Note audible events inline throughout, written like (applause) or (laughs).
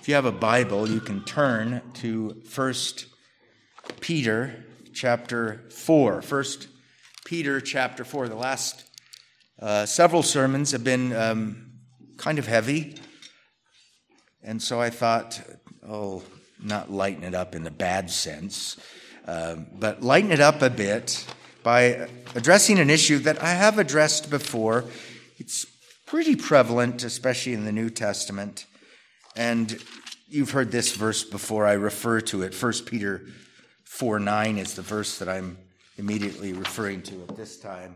If you have a Bible, you can turn to 1 Peter chapter 4. 1 Peter chapter 4. The last uh, several sermons have been um, kind of heavy. And so I thought, oh, not lighten it up in the bad sense, uh, but lighten it up a bit by addressing an issue that I have addressed before. It's pretty prevalent, especially in the New Testament. And you've heard this verse before. I refer to it. 1 Peter 4 9 is the verse that I'm immediately referring to at this time,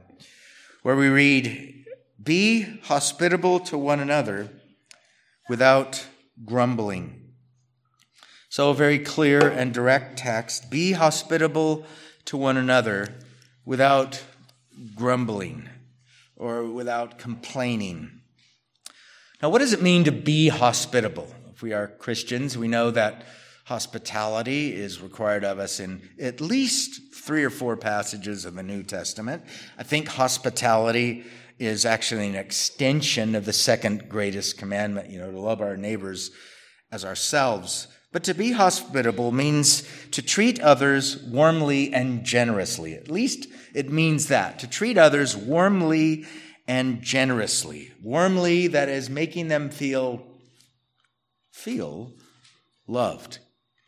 where we read, Be hospitable to one another without grumbling. So, a very clear and direct text be hospitable to one another without grumbling or without complaining. Now, what does it mean to be hospitable? If we are Christians, we know that hospitality is required of us in at least three or four passages of the New Testament. I think hospitality is actually an extension of the second greatest commandment, you know, to love our neighbors as ourselves. But to be hospitable means to treat others warmly and generously. At least it means that. To treat others warmly and generously. Warmly, that is making them feel, feel loved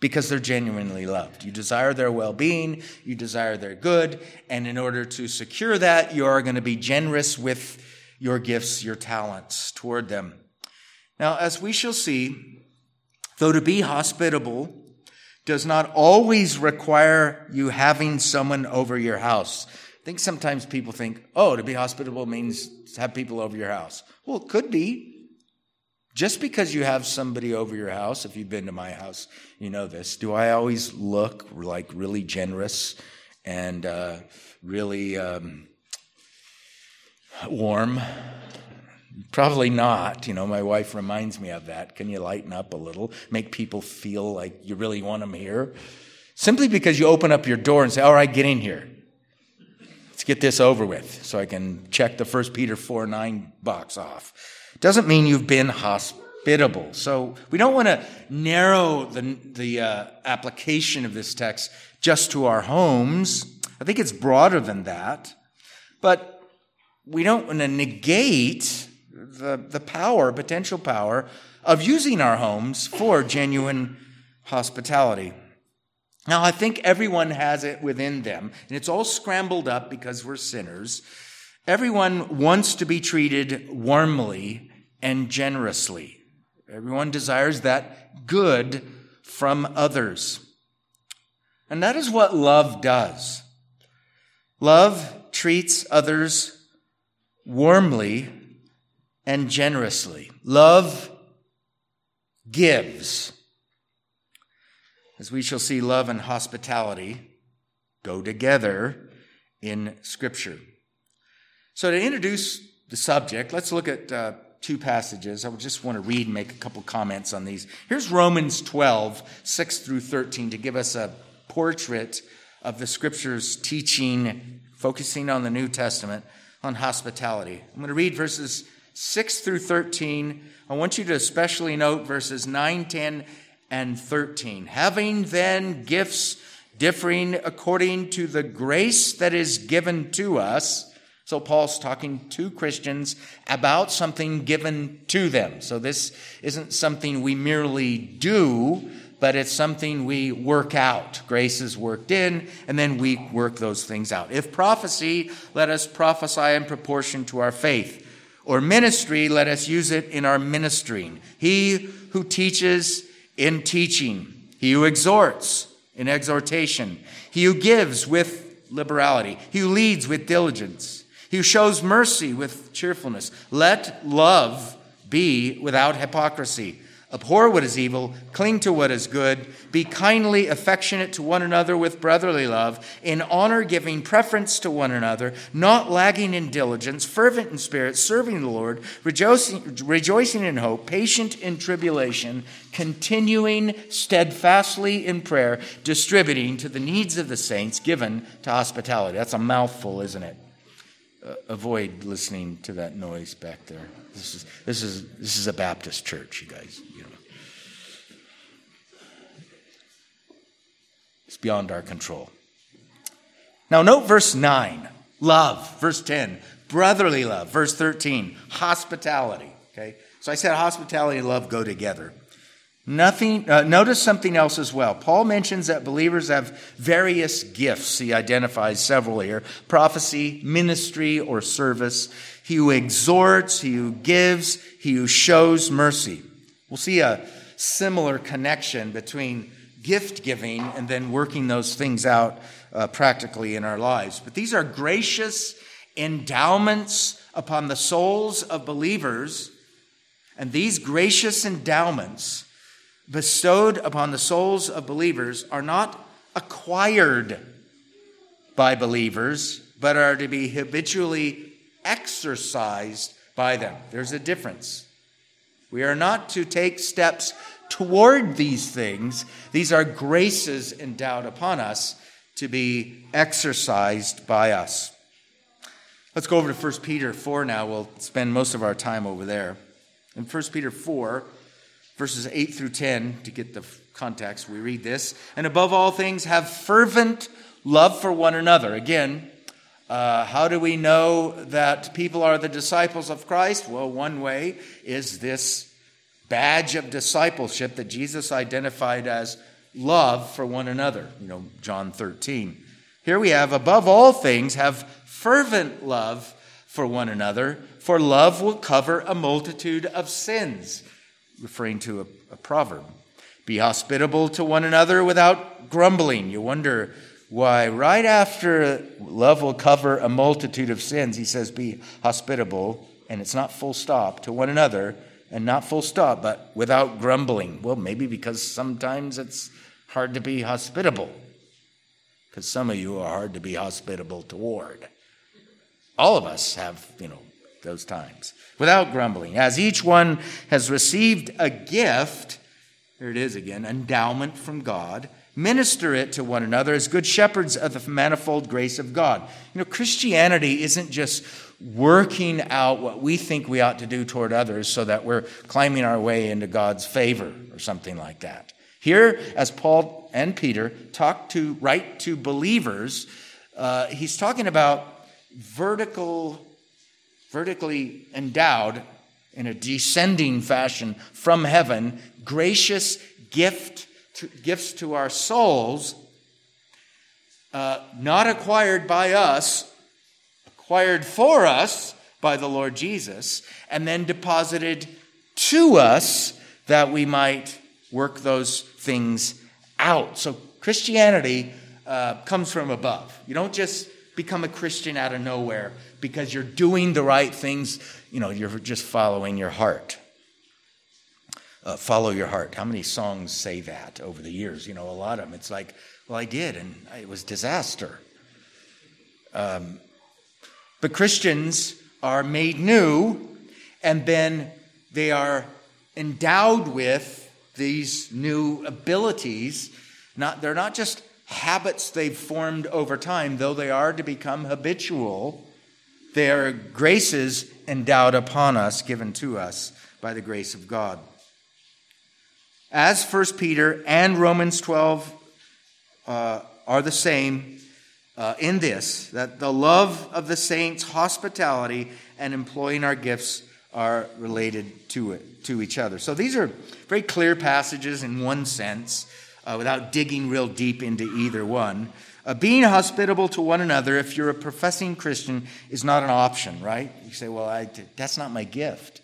because they're genuinely loved. You desire their well being, you desire their good, and in order to secure that, you are going to be generous with your gifts, your talents toward them. Now, as we shall see, though to be hospitable does not always require you having someone over your house. I think sometimes people think, oh, to be hospitable means have people over your house. Well, it could be. Just because you have somebody over your house, if you've been to my house, you know this. Do I always look like really generous and uh, really um, warm? Probably not. You know, my wife reminds me of that. Can you lighten up a little? Make people feel like you really want them here? Simply because you open up your door and say, all right, get in here. Let's get this over with so I can check the 1 Peter 4 9 box off. Doesn't mean you've been hospitable. So we don't want to narrow the, the uh, application of this text just to our homes. I think it's broader than that. But we don't want to negate the, the power, potential power, of using our homes for genuine hospitality. Now, I think everyone has it within them, and it's all scrambled up because we're sinners. Everyone wants to be treated warmly and generously. Everyone desires that good from others. And that is what love does. Love treats others warmly and generously. Love gives. As we shall see, love and hospitality go together in Scripture. So, to introduce the subject, let's look at uh, two passages. I just want to read and make a couple comments on these. Here's Romans 12, 6 through 13, to give us a portrait of the Scripture's teaching, focusing on the New Testament, on hospitality. I'm going to read verses 6 through 13. I want you to especially note verses 9, 10, and 13. Having then gifts differing according to the grace that is given to us. So Paul's talking to Christians about something given to them. So this isn't something we merely do, but it's something we work out. Grace is worked in, and then we work those things out. If prophecy, let us prophesy in proportion to our faith. Or ministry, let us use it in our ministering. He who teaches in teaching, he who exhorts in exhortation, he who gives with liberality, he who leads with diligence, he who shows mercy with cheerfulness. Let love be without hypocrisy. Abhor what is evil, cling to what is good, be kindly affectionate to one another with brotherly love, in honor giving preference to one another, not lagging in diligence, fervent in spirit, serving the Lord, rejoicing, rejoicing in hope, patient in tribulation, continuing steadfastly in prayer, distributing to the needs of the saints, given to hospitality. That's a mouthful, isn't it? Uh, avoid listening to that noise back there. This is, this is, this is a Baptist church, you guys. Beyond our control. Now, note verse 9 love, verse 10, brotherly love, verse 13, hospitality. Okay, so I said hospitality and love go together. Nothing, uh, notice something else as well. Paul mentions that believers have various gifts. He identifies several here prophecy, ministry, or service. He who exhorts, he who gives, he who shows mercy. We'll see a similar connection between gift giving and then working those things out uh, practically in our lives. But these are gracious endowments upon the souls of believers. And these gracious endowments bestowed upon the souls of believers are not acquired by believers, but are to be habitually exercised by them. There's a difference. We are not to take steps toward these things, these are graces endowed upon us to be exercised by us. Let's go over to 1 Peter 4 now. We'll spend most of our time over there. In 1 Peter 4, verses 8 through 10, to get the context, we read this. And above all things, have fervent love for one another. Again, uh, how do we know that people are the disciples of Christ? Well, one way is this badge of discipleship that Jesus identified as love for one another. You know, John 13. Here we have, above all things, have fervent love for one another, for love will cover a multitude of sins referring to a, a proverb. Be hospitable to one another without grumbling. You wonder why, right after love will cover a multitude of sins, he says, Be hospitable, and it's not full stop, to one another, and not full stop, but without grumbling. Well, maybe because sometimes it's hard to be hospitable, because some of you are hard to be hospitable toward. All of us have, you know, those times without grumbling. As each one has received a gift, there it is again, endowment from God, minister it to one another as good shepherds of the manifold grace of God. You know, Christianity isn't just working out what we think we ought to do toward others so that we're climbing our way into God's favor or something like that. Here, as Paul and Peter talk to, write to believers, uh, he's talking about vertical vertically endowed in a descending fashion from heaven, gracious gift to, gifts to our souls, uh, not acquired by us, acquired for us by the Lord Jesus, and then deposited to us that we might work those things out. So Christianity uh, comes from above. You don't just become a Christian out of nowhere because you're doing the right things. You know, you're just following your heart. Uh, follow your heart. How many songs say that over the years? You know, a lot of them. It's like, well, I did, and it was disaster. Um, but Christians are made new, and then they are endowed with these new abilities. Not, they're not just habits they've formed over time, though they are to become habitual, they are graces endowed upon us, given to us by the grace of God. As 1 Peter and Romans 12 uh, are the same uh, in this, that the love of the saints, hospitality, and employing our gifts are related to it, to each other. So these are very clear passages in one sense uh, without digging real deep into either one. Uh, being hospitable to one another, if you're a professing Christian, is not an option, right? You say, well, I, that's not my gift.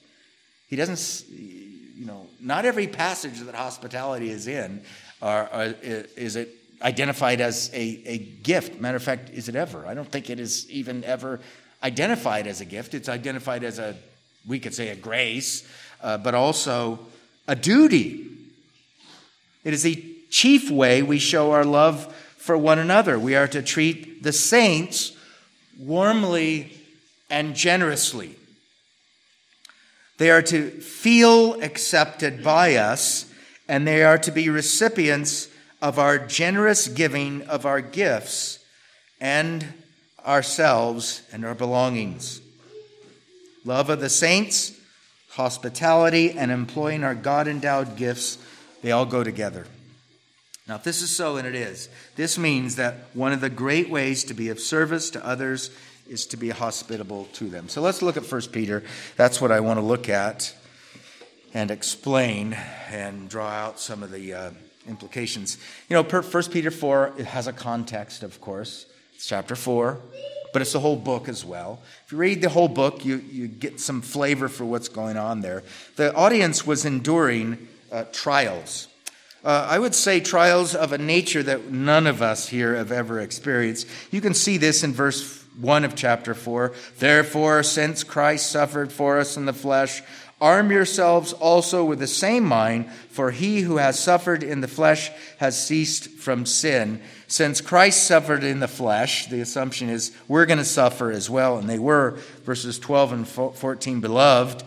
He doesn't, you know, not every passage that hospitality is in are, are, is it identified as a, a gift. Matter of fact, is it ever? I don't think it is even ever identified as a gift. It's identified as a, we could say, a grace, uh, but also a duty. It is the chief way we show our love for one another. We are to treat the saints warmly and generously. They are to feel accepted by us, and they are to be recipients of our generous giving of our gifts and ourselves and our belongings. Love of the saints, hospitality, and employing our God endowed gifts, they all go together. Now, if this is so, and it is, this means that one of the great ways to be of service to others is to be hospitable to them. So let's look at 1 Peter. That's what I want to look at and explain and draw out some of the uh, implications. You know, 1 Peter 4, it has a context, of course. It's chapter 4, but it's the whole book as well. If you read the whole book, you, you get some flavor for what's going on there. The audience was enduring uh, trials. Uh, I would say trials of a nature that none of us here have ever experienced. You can see this in verse 1 of chapter 4. Therefore, since Christ suffered for us in the flesh, arm yourselves also with the same mind, for he who has suffered in the flesh has ceased from sin. Since Christ suffered in the flesh, the assumption is we're going to suffer as well. And they were, verses 12 and 14, beloved,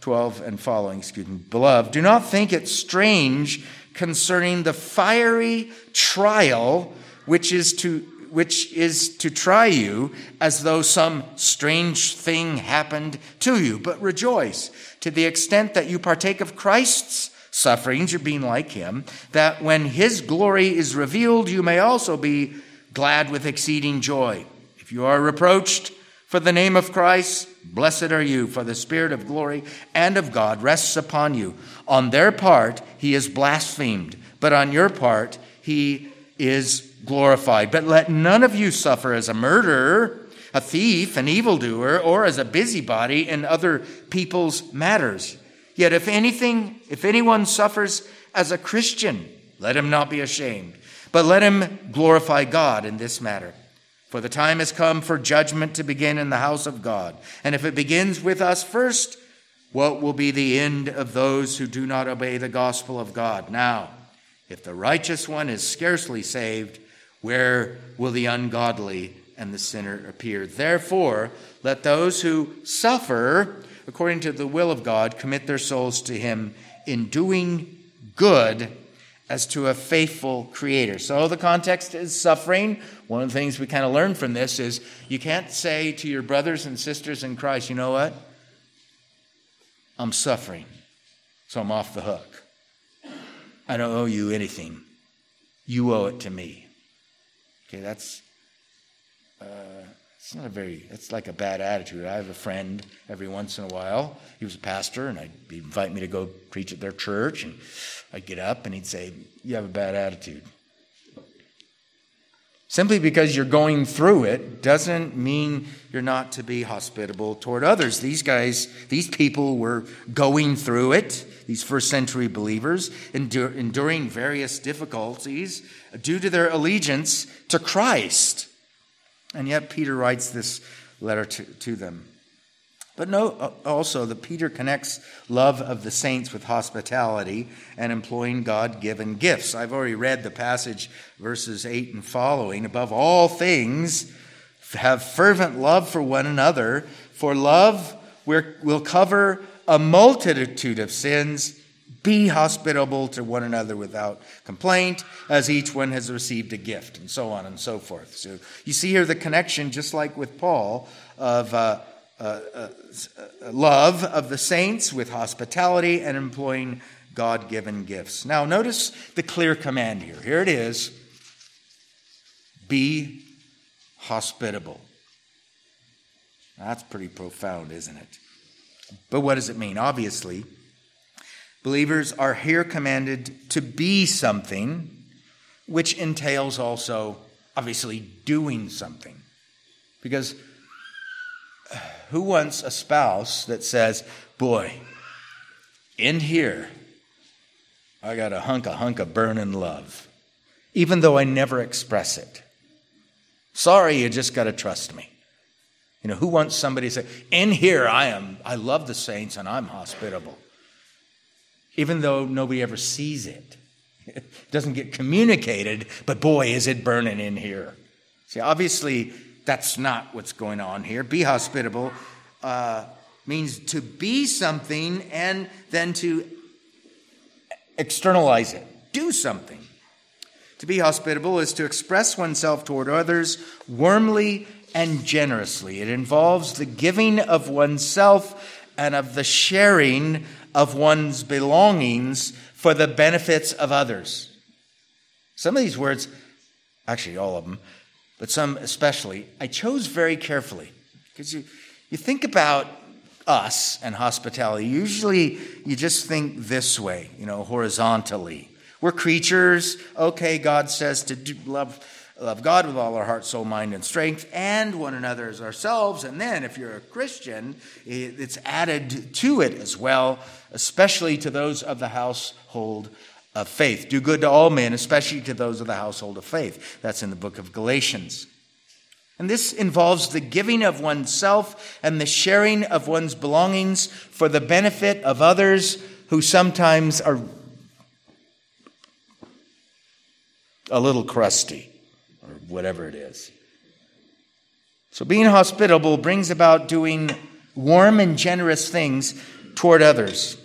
12 and following, excuse me, beloved, do not think it strange concerning the fiery trial which is to which is to try you as though some strange thing happened to you but rejoice to the extent that you partake of Christ's sufferings you're being like him that when his glory is revealed you may also be glad with exceeding joy if you are reproached for the name of Christ Blessed are you, for the Spirit of glory and of God rests upon you. On their part, he is blasphemed, but on your part, he is glorified. But let none of you suffer as a murderer, a thief, an evildoer, or as a busybody in other people's matters. Yet if anything, if anyone suffers as a Christian, let him not be ashamed, but let him glorify God in this matter. For the time has come for judgment to begin in the house of God. And if it begins with us first, what will be the end of those who do not obey the gospel of God? Now, if the righteous one is scarcely saved, where will the ungodly and the sinner appear? Therefore, let those who suffer according to the will of God commit their souls to Him in doing good as to a faithful creator. So the context is suffering. One of the things we kind of learn from this is you can't say to your brothers and sisters in Christ, you know what? I'm suffering, so I'm off the hook. I don't owe you anything. You owe it to me. Okay, that's uh, it's not a very, it's like a bad attitude. I have a friend every once in a while. He was a pastor, and he'd invite me to go preach at their church. And I'd get up, and he'd say, You have a bad attitude. Simply because you're going through it doesn't mean you're not to be hospitable toward others. These guys, these people were going through it, these first century believers, enduring various difficulties due to their allegiance to Christ. And yet, Peter writes this letter to, to them. But note uh, also that Peter connects love of the saints with hospitality and employing God given gifts. I've already read the passage, verses 8 and following. Above all things, have fervent love for one another, for love will cover a multitude of sins. Be hospitable to one another without complaint, as each one has received a gift, and so on and so forth. So you see here the connection, just like with Paul, of uh, uh, uh, love of the saints with hospitality and employing God given gifts. Now, notice the clear command here. Here it is be hospitable. That's pretty profound, isn't it? But what does it mean? Obviously, Believers are here commanded to be something, which entails also, obviously, doing something. Because who wants a spouse that says, Boy, in here, I got a hunk, a hunk of burning love, even though I never express it? Sorry, you just got to trust me. You know, who wants somebody to say, In here, I am, I love the saints and I'm hospitable even though nobody ever sees it. (laughs) It doesn't get communicated, but boy, is it burning in here. See, obviously, that's not what's going on here. Be hospitable uh, means to be something and then to externalize it, do something. To be hospitable is to express oneself toward others warmly and generously. It involves the giving of oneself and of the sharing of one's belongings for the benefits of others. Some of these words, actually all of them, but some especially, I chose very carefully because you, you think about us and hospitality. Usually you just think this way, you know, horizontally. We're creatures. Okay, God says to do, love love God with all our heart, soul, mind, and strength, and one another as ourselves. And then, if you're a Christian, it's added to it as well, especially to those of the household of faith. Do good to all men, especially to those of the household of faith. That's in the book of Galatians. And this involves the giving of oneself and the sharing of one's belongings for the benefit of others who sometimes are a little crusty or whatever it is. So, being hospitable brings about doing warm and generous things toward others.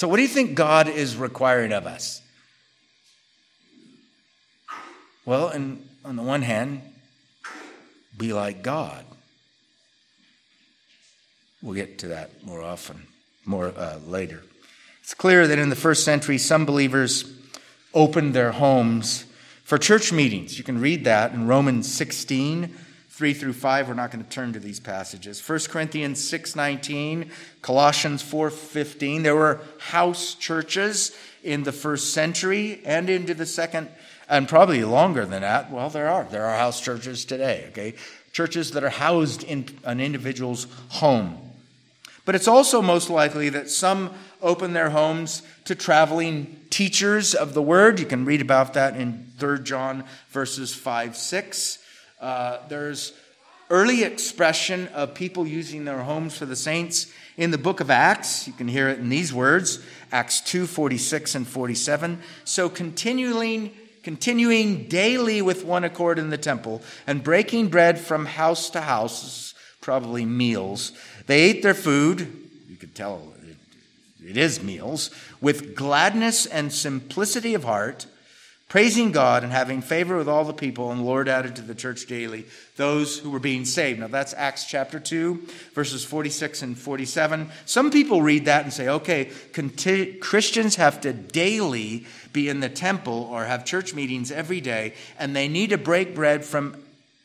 So, what do you think God is requiring of us? Well, and on the one hand, be like God. We'll get to that more often, more uh, later. It's clear that in the first century, some believers opened their homes for church meetings. You can read that in Romans 16, 3 through 5. We're not going to turn to these passages. 1 Corinthians 6:19, Colossians 4:15. There were house churches in the first century and into the second and probably longer than that. Well, there are. There are house churches today, okay? Churches that are housed in an individual's home. But it's also most likely that some open their homes to traveling teachers of the word. You can read about that in 3 John verses 5, 6. Uh, there's early expression of people using their homes for the saints in the book of Acts. You can hear it in these words Acts 2 46 and 47. So continuing, continuing daily with one accord in the temple and breaking bread from house to house, probably meals, they ate their food. You could tell it is meals, with gladness and simplicity of heart, praising God and having favor with all the people, and the Lord added to the church daily those who were being saved. Now that's Acts chapter 2, verses 46 and 47. Some people read that and say, okay, Christians have to daily be in the temple or have church meetings every day, and they need to break bread from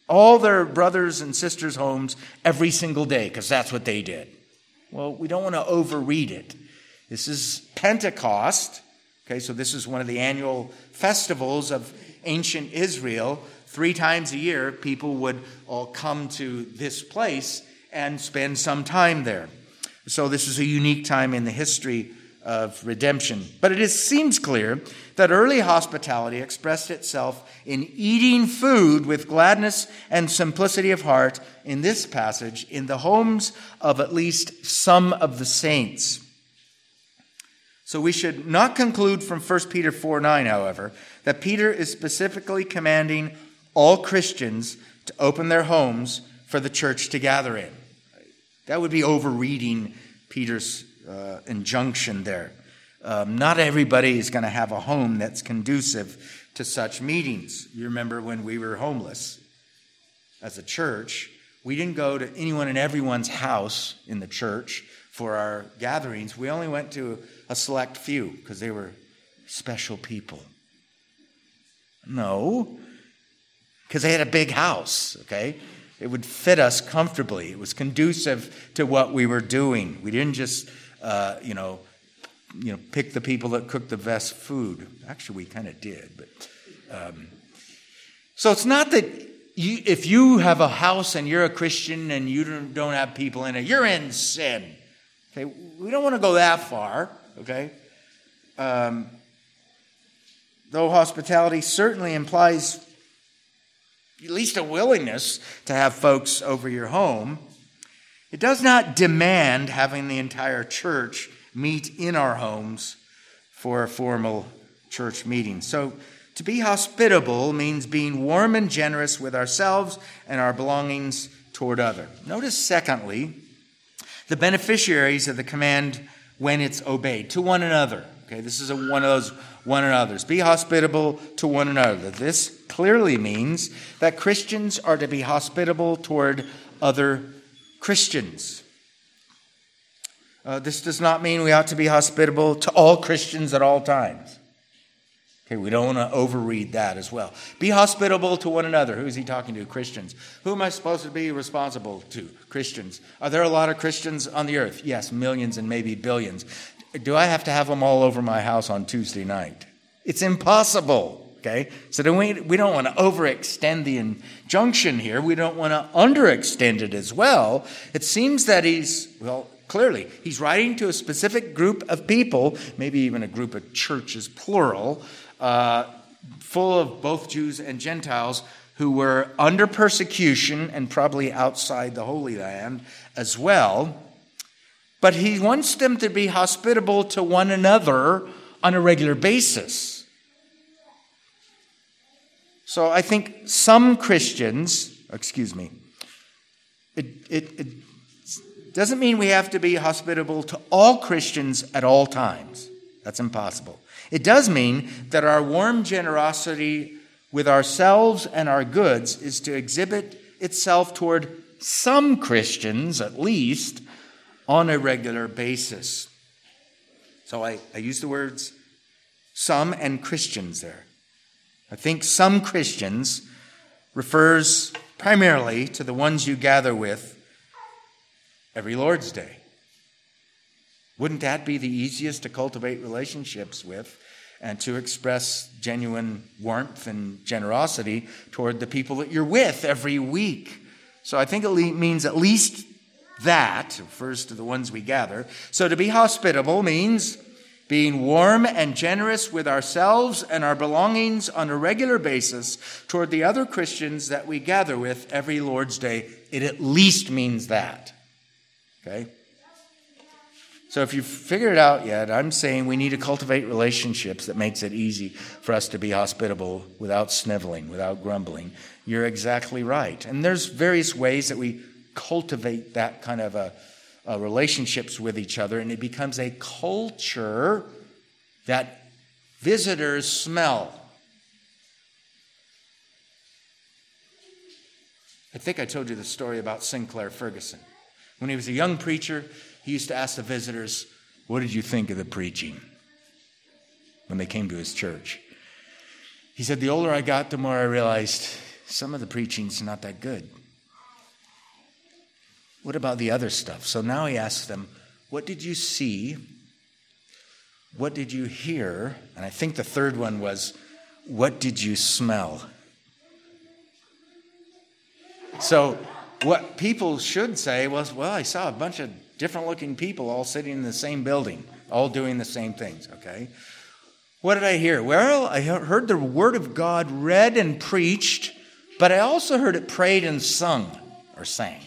all their brothers and sisters' homes every single day, because that's what they did. Well, we don't want to overread it. This is Pentecost. Okay, so this is one of the annual festivals of ancient Israel. Three times a year, people would all come to this place and spend some time there. So this is a unique time in the history of redemption. But it is, seems clear that early hospitality expressed itself in eating food with gladness and simplicity of heart in this passage in the homes of at least some of the saints. So we should not conclude from 1 Peter 4 9, however, that Peter is specifically commanding all Christians to open their homes for the church to gather in. That would be overreading Peter's uh, injunction there. Um, not everybody is going to have a home that's conducive to such meetings. You remember when we were homeless as a church, we didn't go to anyone and everyone's house in the church for our gatherings. We only went to a select few because they were special people. No, because they had a big house, okay? It would fit us comfortably. It was conducive to what we were doing. We didn't just, uh, you know, you know, pick the people that cooked the best food. Actually, we kind of did, but um, so it's not that you, if you have a house and you're a Christian and you don't, don't have people in it, you're in sin. Okay, we don't want to go that far okay? Um, though hospitality certainly implies at least a willingness to have folks over your home, it does not demand having the entire church meet in our homes for a formal church meeting. So, to be hospitable means being warm and generous with ourselves and our belongings toward other. Notice, secondly, the beneficiaries of the command when it's obeyed to one another. Okay, this is a, one of those one another's. Be hospitable to one another. This clearly means that Christians are to be hospitable toward other Christians. Uh, this does not mean we ought to be hospitable to all Christians at all times. Okay, we don't want to overread that as well. Be hospitable to one another. Who is he talking to? Christians. Who am I supposed to be responsible to? Christians. Are there a lot of Christians on the earth? Yes, millions and maybe billions. Do I have to have them all over my house on Tuesday night? It's impossible. Okay? So we, we don't want to overextend the injunction here. We don't want to underextend it as well. It seems that he's, well, clearly, he's writing to a specific group of people, maybe even a group of churches, plural, uh, full of both Jews and Gentiles who were under persecution and probably outside the Holy Land as well. But he wants them to be hospitable to one another on a regular basis. So I think some Christians, excuse me, it, it, it doesn't mean we have to be hospitable to all Christians at all times. That's impossible. It does mean that our warm generosity with ourselves and our goods is to exhibit itself toward some Christians, at least, on a regular basis. So I, I use the words some and Christians there. I think some Christians refers primarily to the ones you gather with every Lord's Day. Wouldn't that be the easiest to cultivate relationships with and to express genuine warmth and generosity toward the people that you're with every week? So I think it means at least that, refers to the ones we gather. So to be hospitable means being warm and generous with ourselves and our belongings on a regular basis toward the other Christians that we gather with every Lord's Day. It at least means that. Okay? So if you've figured it out yet, I'm saying we need to cultivate relationships that makes it easy for us to be hospitable without sniveling, without grumbling. You're exactly right. And there's various ways that we cultivate that kind of a, a relationships with each other, and it becomes a culture that visitors smell. I think I told you the story about Sinclair Ferguson. When he was a young preacher, he used to ask the visitors, What did you think of the preaching? when they came to his church. He said, The older I got, the more I realized some of the preaching's not that good. What about the other stuff? So now he asks them, What did you see? What did you hear? And I think the third one was, What did you smell? So, what people should say was, Well, I saw a bunch of different looking people all sitting in the same building, all doing the same things, okay? What did I hear? Well, I heard the word of God read and preached, but I also heard it prayed and sung, or sang,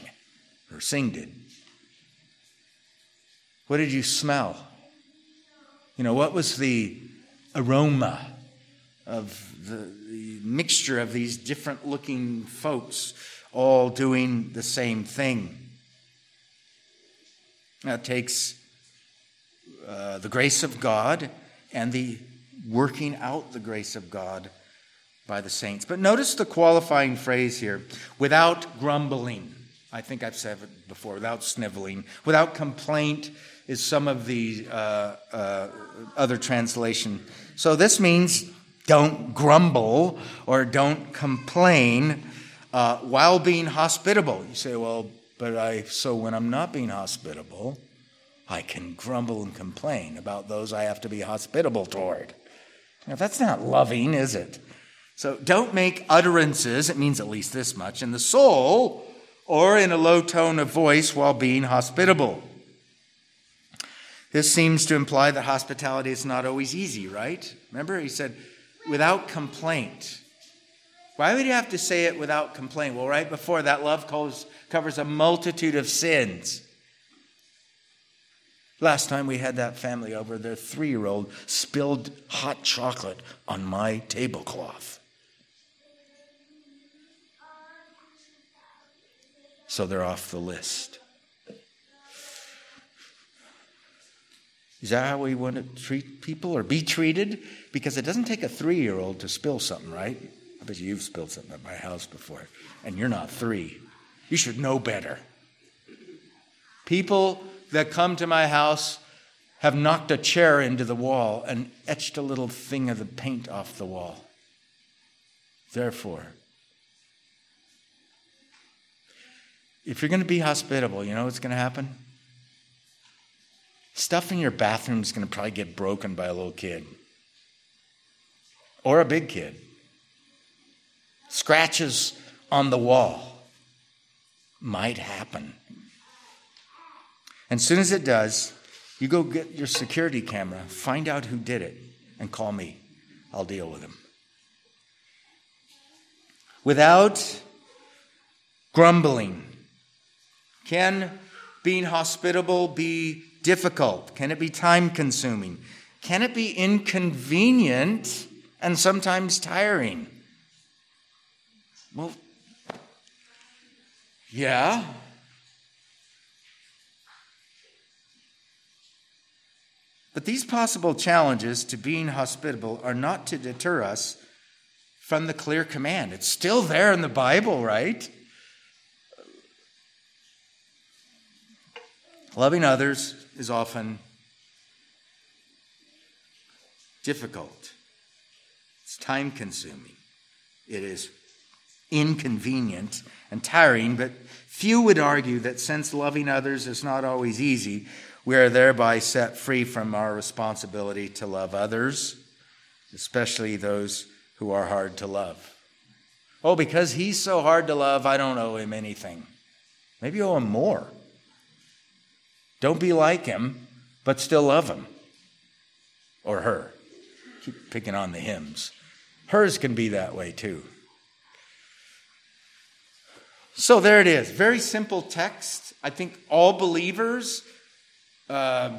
or singed. What did you smell? You know, what was the aroma of the, the mixture of these different looking folks all doing the same thing? That takes uh, the grace of God and the working out the grace of God by the saints. But notice the qualifying phrase here without grumbling. I think I've said it before, without sniveling, without complaint is some of the uh, uh, other translation. So this means don't grumble or don't complain uh, while being hospitable. You say, well, but I, so when I'm not being hospitable, I can grumble and complain about those I have to be hospitable toward. Now, that's not loving, is it? So don't make utterances, it means at least this much, in the soul or in a low tone of voice while being hospitable. This seems to imply that hospitality is not always easy, right? Remember, he said, without complaint. Why would you have to say it without complaint? Well, right before that, love covers, a multitude of sins. Last time we had that family over, their three year old spilled hot chocolate on my tablecloth. So they're off the list. Is that how we want to treat people or be treated? Because it doesn't take a three year old to spill something, right? Bet you've spilled something at my house before, and you're not three. You should know better. People that come to my house have knocked a chair into the wall and etched a little thing of the paint off the wall. Therefore, if you're going to be hospitable, you know what's going to happen? Stuff in your bathroom is going to probably get broken by a little kid or a big kid. Scratches on the wall might happen. And as soon as it does, you go get your security camera, find out who did it, and call me. I'll deal with him. Without grumbling, can being hospitable be difficult? Can it be time consuming? Can it be inconvenient and sometimes tiring? Well, yeah. But these possible challenges to being hospitable are not to deter us from the clear command. It's still there in the Bible, right? Loving others is often difficult, it's time consuming, it is inconvenient and tiring, but few would argue that since loving others is not always easy, we are thereby set free from our responsibility to love others, especially those who are hard to love. Oh, because he's so hard to love, I don't owe him anything. Maybe owe him more. Don't be like him, but still love him or her. Keep picking on the hymns. Hers can be that way too. So there it is. Very simple text. I think all believers uh,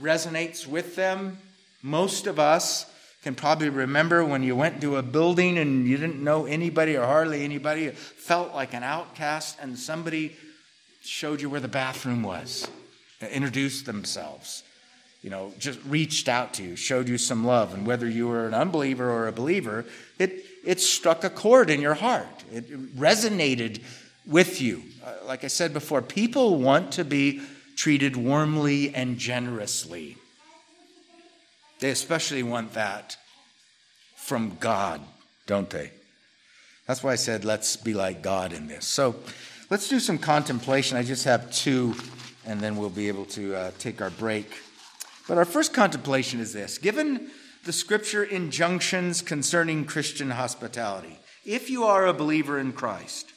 resonates with them. Most of us can probably remember when you went to a building and you didn't know anybody or hardly anybody, felt like an outcast, and somebody showed you where the bathroom was, introduced themselves, you know, just reached out to you, showed you some love. And whether you were an unbeliever or a believer, it, it struck a chord in your heart. It resonated with you. Uh, like I said before, people want to be treated warmly and generously. They especially want that from God, don't they? That's why I said let's be like God in this. So let's do some contemplation. I just have two, and then we'll be able to uh, take our break. But our first contemplation is this given the scripture injunctions concerning Christian hospitality, if you are a believer in Christ,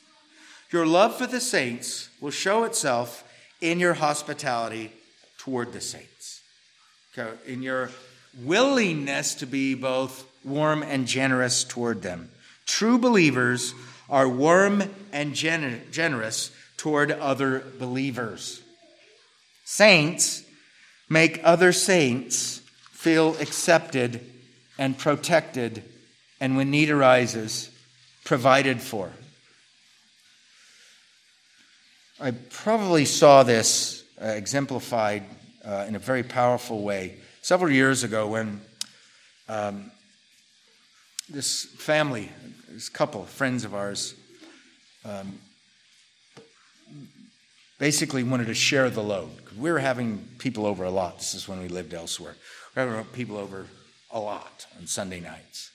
your love for the saints will show itself in your hospitality toward the saints, in your willingness to be both warm and generous toward them. True believers are warm and gener- generous toward other believers. Saints make other saints feel accepted and protected, and when need arises, provided for. I probably saw this uh, exemplified uh, in a very powerful way several years ago when um, this family, this couple, friends of ours, um, basically wanted to share the load. We were having people over a lot. This is when we lived elsewhere. We were having people over a lot on Sunday nights.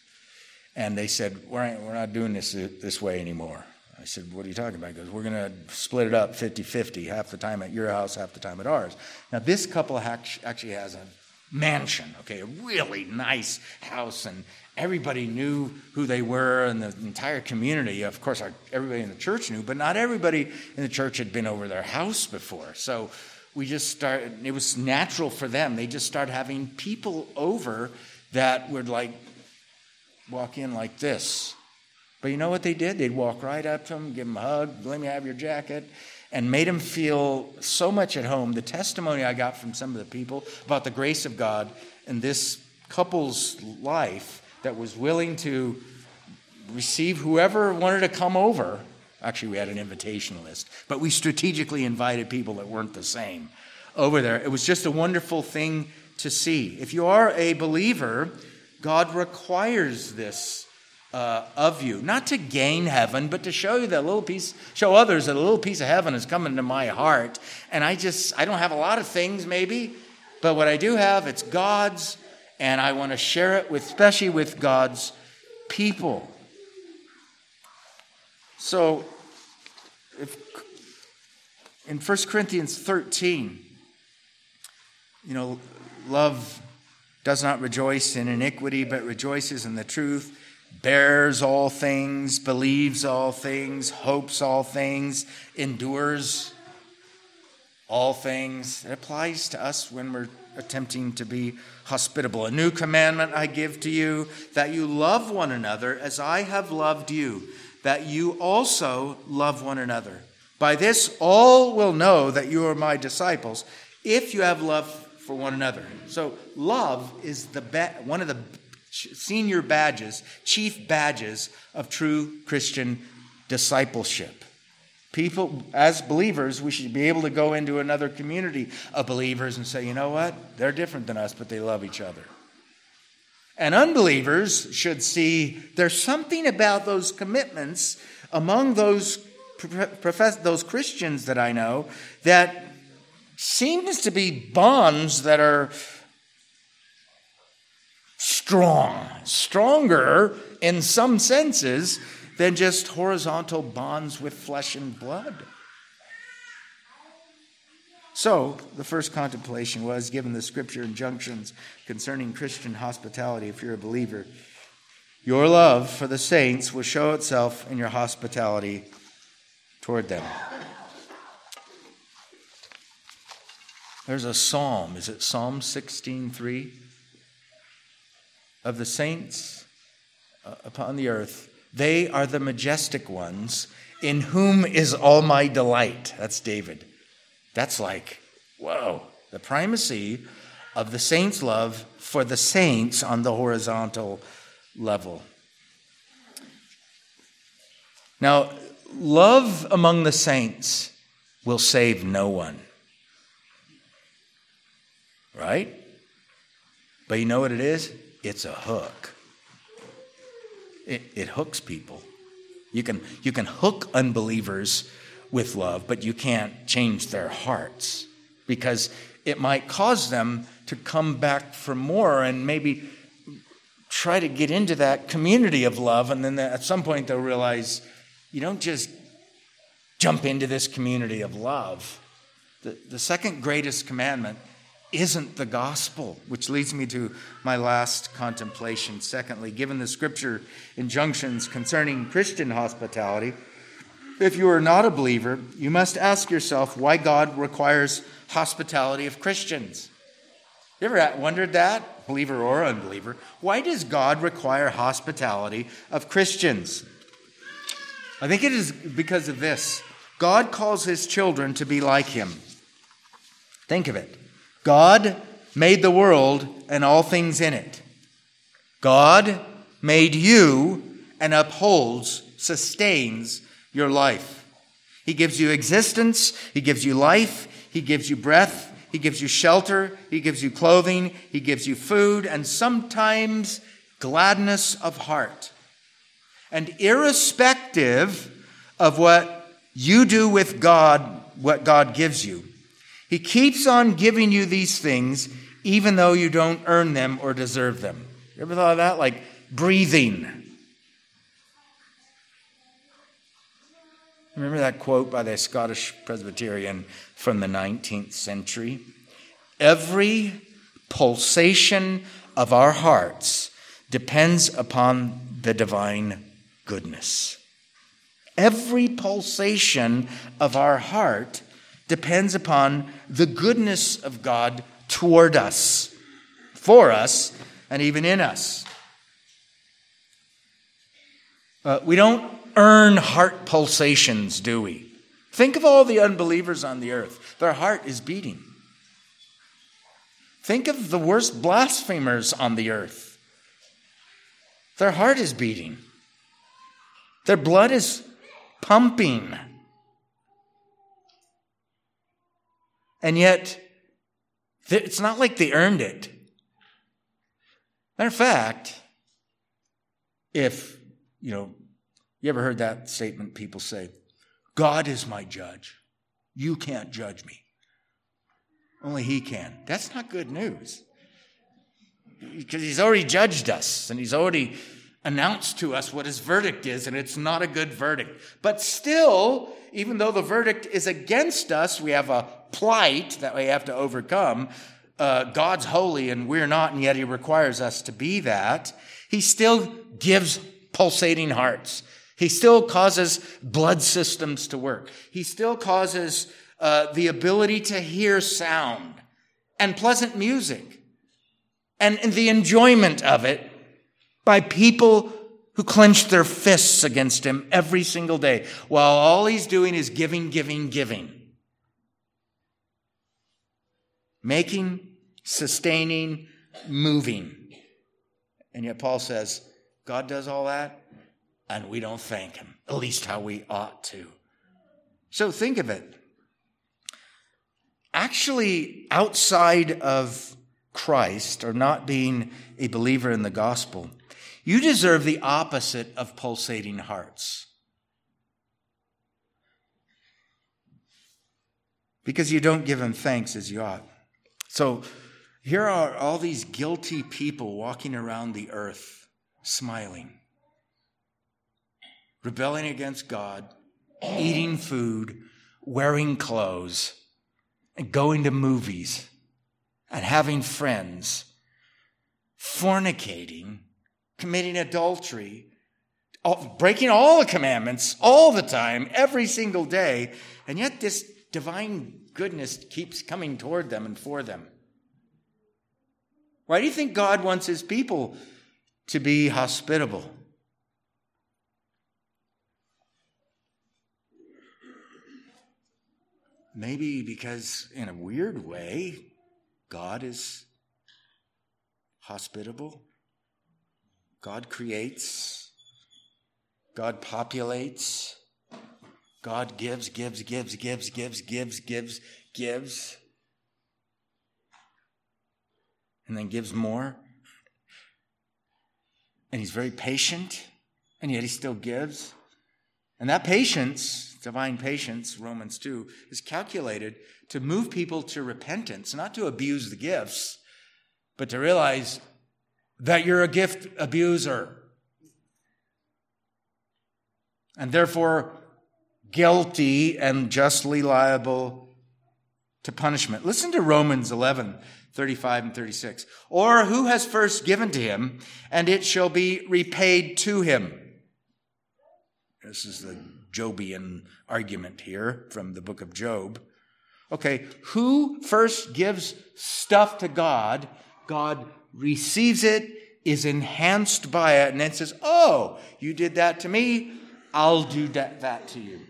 And they said, We're, we're not doing this this way anymore. I said, What are you talking about? He goes, We're going to split it up 50 50, half the time at your house, half the time at ours. Now, this couple actually has a mansion, okay, a really nice house, and everybody knew who they were, and the entire community, of course, everybody in the church knew, but not everybody in the church had been over their house before. So we just started, it was natural for them. They just started having people over that would like walk in like this but you know what they did? They'd walk right up to him, give him a hug, let me have your jacket, and made him feel so much at home. The testimony I got from some of the people about the grace of God in this couple's life that was willing to receive whoever wanted to come over. Actually, we had an invitation list, but we strategically invited people that weren't the same over there. It was just a wonderful thing to see. If you are a believer, God requires this uh, of you, not to gain heaven, but to show you that little piece, show others that a little piece of heaven is coming to my heart. And I just, I don't have a lot of things maybe, But what I do have, it's God's, and I want to share it with, especially with God's people. So, if, in 1 Corinthians 13, you know, love does not rejoice in iniquity, but rejoices in the truth, bears all things, believes all things, hopes all things, endures all things. It applies to us when we're attempting to be hospitable. A new commandment I give to you that you love one another as I have loved you, that you also love one another. By this, all will know that you are my disciples if you have love for one another. So, love is the ba- one of the senior badges, chief badges of true Christian discipleship. People, as believers, we should be able to go into another community of believers and say, you know what? They're different than us, but they love each other. And unbelievers should see there's something about those commitments among those profess, those Christians that I know that seems to be bonds that are strong, stronger in some senses than just horizontal bonds with flesh and blood. So, the first contemplation was given the scripture injunctions concerning Christian hospitality, if you're a believer, your love for the saints will show itself in your hospitality toward them. There's a psalm. Is it Psalm 16:3? Of the saints uh, upon the earth, they are the majestic ones in whom is all my delight. That's David. That's like, whoa, the primacy of the saints' love for the saints on the horizontal level. Now, love among the saints will save no one. Right? But you know what it is? It's a hook. It, it hooks people. You can, you can hook unbelievers with love, but you can't change their hearts because it might cause them to come back for more and maybe try to get into that community of love. And then at some point they'll realize you don't just jump into this community of love. The, the second greatest commandment isn't the gospel, which leads me to my last contemplation. Secondly, given the scripture injunctions concerning Christian hospitality, if you are not a believer, you must ask yourself why God requires hospitality of Christians. You ever wondered that, believer or unbeliever? Why does God require hospitality of Christians? I think it is because of this God calls his children to be like him. Think of it. God made the world and all things in it. God made you and upholds, sustains your life. He gives you existence, He gives you life, He gives you breath, He gives you shelter, He gives you clothing, He gives you food, and sometimes gladness of heart. And irrespective of what you do with God, what God gives you, he keeps on giving you these things even though you don't earn them or deserve them. You ever thought of that? Like breathing. Remember that quote by the Scottish Presbyterian from the 19th century? Every pulsation of our hearts depends upon the divine goodness. Every pulsation of our heart depends upon the goodness of God toward us, for us, and even in us. Uh, we don't earn heart pulsations, do we? Think of all the unbelievers on the earth. Their heart is beating. Think of the worst blasphemers on the earth. Their heart is beating. Their blood is pumping. And yet, it's not like they earned it. Matter of fact, if, you know, you ever heard that statement people say, God is my judge. You can't judge me. Only He can. That's not good news. Because He's already judged us and He's already announced to us what His verdict is, and it's not a good verdict. But still, even though the verdict is against us, we have a plight that we have to overcome. Uh, God's holy and we're not, and yet He requires us to be that. He still gives pulsating hearts. He still causes blood systems to work. He still causes uh, the ability to hear sound and pleasant music and the enjoyment of it by people who clench their fists against him every single day while all he's doing is giving, giving, giving. Making, sustaining, moving. And yet Paul says, God does all that, and we don't thank him, at least how we ought to. So think of it. Actually, outside of Christ, or not being a believer in the gospel, you deserve the opposite of pulsating hearts. Because you don't give him thanks as you ought. So here are all these guilty people walking around the earth, smiling, rebelling against God, eating food, wearing clothes, and going to movies, and having friends, fornicating, committing adultery, breaking all the commandments all the time, every single day, and yet this divine goodness keeps coming toward them and for them. Why do you think God wants his people to be hospitable? Maybe because, in a weird way, God is hospitable. God creates, God populates, God gives, gives, gives, gives, gives, gives, gives, gives and then gives more. And he's very patient, and yet he still gives. And that patience, divine patience, Romans 2, is calculated to move people to repentance, not to abuse the gifts, but to realize that you're a gift abuser. And therefore, guilty and justly liable to punishment. Listen to Romans 11, 35 and 36. Or who has first given to him, and it shall be repaid to him. This is the Jobian argument here from the book of Job. Okay, who first gives stuff to God, God receives it, is enhanced by it, and then says, Oh, you did that to me, I'll do that, that to you.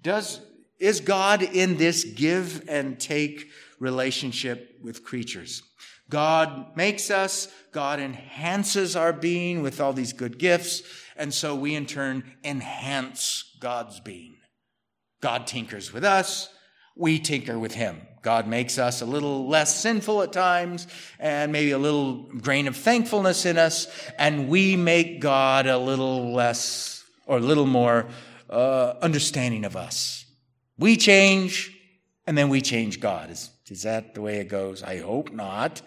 Does, is God in this give and take relationship with creatures. God makes us, God enhances our being with all these good gifts, and so we in turn enhance God's being. God tinkers with us, we tinker with Him. God makes us a little less sinful at times, and maybe a little grain of thankfulness in us, and we make God a little less or a little more uh, understanding of us. We change, and then we change God. Is, is that the way it goes? I hope not.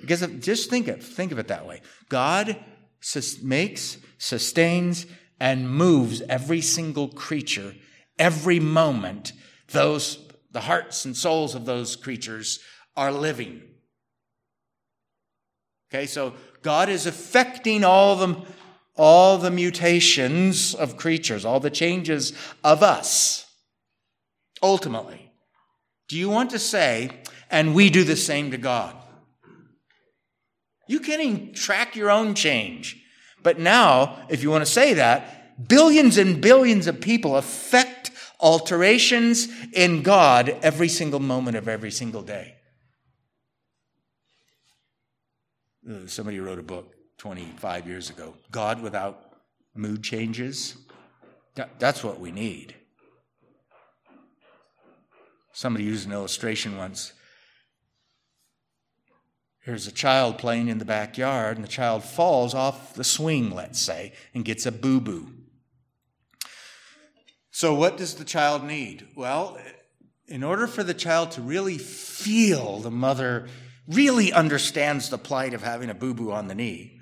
Because of, just think of, think of it that way. God sus- makes, sustains, and moves every single creature every moment. Those, the hearts and souls of those creatures are living. Okay, so God is affecting all the, all the mutations of creatures, all the changes of us, ultimately. Do you want to say, and we do the same to God? You can't even track your own change. But now, if you want to say that, billions and billions of people affect alterations in God every single moment of every single day. Uh, somebody wrote a book 25 years ago God without mood changes. That's what we need. Somebody used an illustration once. Here's a child playing in the backyard, and the child falls off the swing, let's say, and gets a boo boo. So, what does the child need? Well, in order for the child to really feel the mother really understands the plight of having a boo boo on the knee,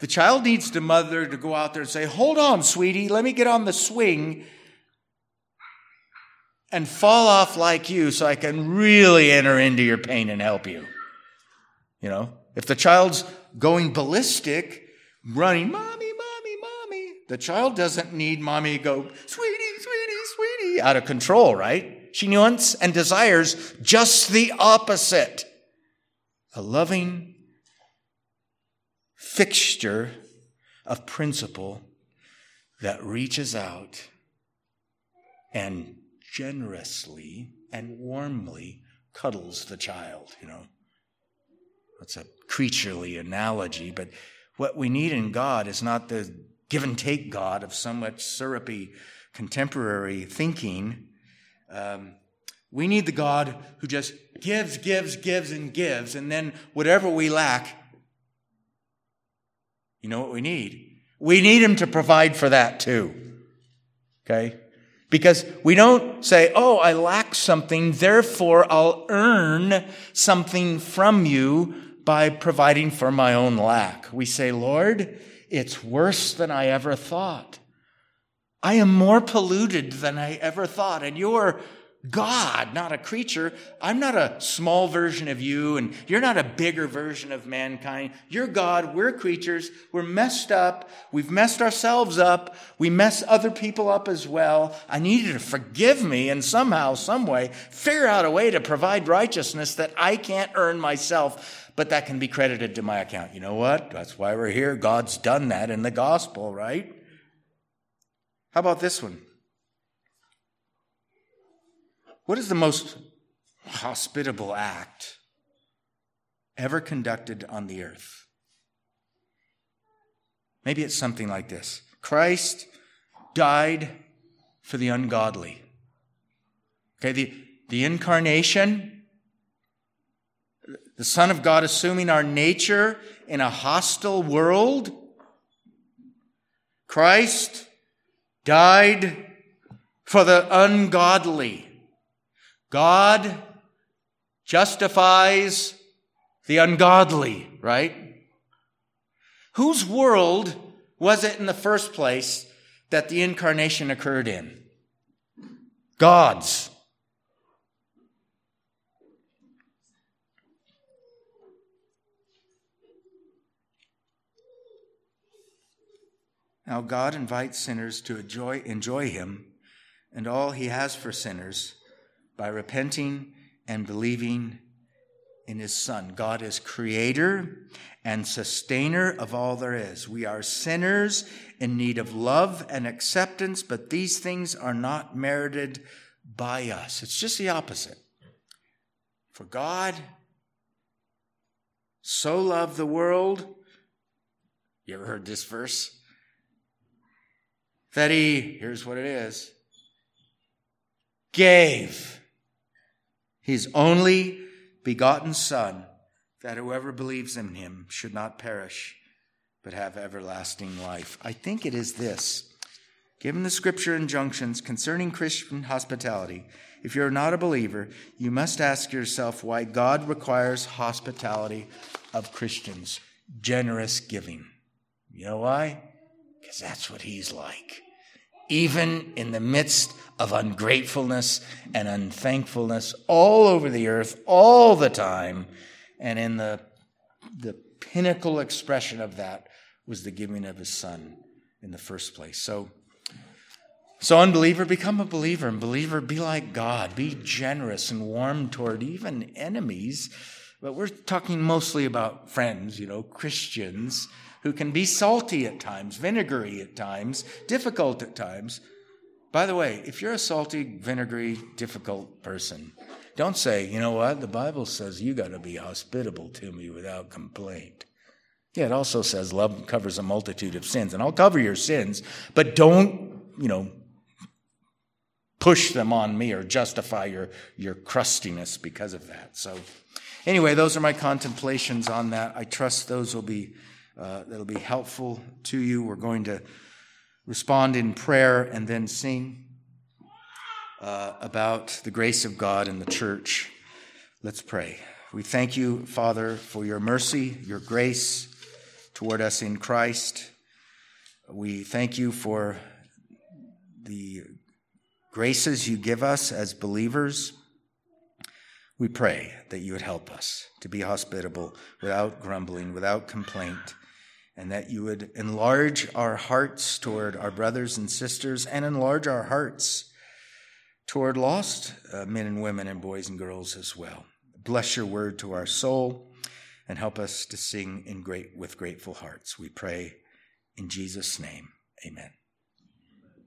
the child needs the mother to go out there and say, Hold on, sweetie, let me get on the swing and fall off like you so I can really enter into your pain and help you. You know, if the child's going ballistic, running, Mommy, Mommy, the child doesn't need Mommy go, Sweetie, Sweetie, Sweetie, out of control, right? She wants and desires just the opposite a loving fixture of principle that reaches out and generously and warmly cuddles the child, you know. That's a creaturely analogy, but what we need in God is not the give and take God of somewhat syrupy contemporary thinking. Um, we need the God who just gives, gives, gives, and gives, and then whatever we lack, you know what we need? We need Him to provide for that too. Okay? Because we don't say, oh, I lack something, therefore I'll earn something from you by providing for my own lack. We say, Lord, it's worse than I ever thought. I am more polluted than I ever thought, and you're God, not a creature. I'm not a small version of you, and you're not a bigger version of mankind. You're God. We're creatures. We're messed up. We've messed ourselves up. We mess other people up as well. I need you to forgive me and somehow, some way, figure out a way to provide righteousness that I can't earn myself, but that can be credited to my account. You know what? That's why we're here. God's done that in the gospel, right? How about this one? What is the most hospitable act ever conducted on the earth? Maybe it's something like this Christ died for the ungodly. Okay, the, the incarnation, the Son of God assuming our nature in a hostile world. Christ died for the ungodly. God justifies the ungodly, right? Whose world was it in the first place that the incarnation occurred in? God's. Now, God invites sinners to enjoy, enjoy Him and all He has for sinners by repenting and believing in his son. God is creator and sustainer of all there is. We are sinners in need of love and acceptance, but these things are not merited by us. It's just the opposite. For God so loved the world. You ever heard this verse? That he, here's what it is, gave his only begotten Son, that whoever believes in him should not perish, but have everlasting life. I think it is this. Given the scripture injunctions concerning Christian hospitality, if you're not a believer, you must ask yourself why God requires hospitality of Christians, generous giving. You know why? Because that's what he's like. Even in the midst of ungratefulness and unthankfulness all over the earth all the time. And in the, the pinnacle expression of that was the giving of his son in the first place. So, so unbeliever, become a believer, and believer, be like God. Be generous and warm toward even enemies. But we're talking mostly about friends, you know, Christians who can be salty at times, vinegary at times, difficult at times. By the way, if you're a salty, vinegary, difficult person, don't say, you know what, the Bible says you got to be hospitable to me without complaint. Yeah, it also says love covers a multitude of sins, and I'll cover your sins, but don't, you know, push them on me or justify your, your crustiness because of that. So, anyway, those are my contemplations on that. I trust those will be uh, that'll be helpful to you. We're going to respond in prayer, and then sing. uh, about the grace of God in the church. Let's pray. We thank you, Father, for your mercy, your grace toward us in Christ. We thank you for the graces you give us as believers. We pray that you would help us to be hospitable without grumbling, without complaint, and that you would enlarge our hearts toward our brothers and sisters and enlarge our hearts toward lost uh, men and women and boys and girls as well. Bless your word to our soul and help us to sing in great with grateful hearts. We pray in Jesus' name. Amen.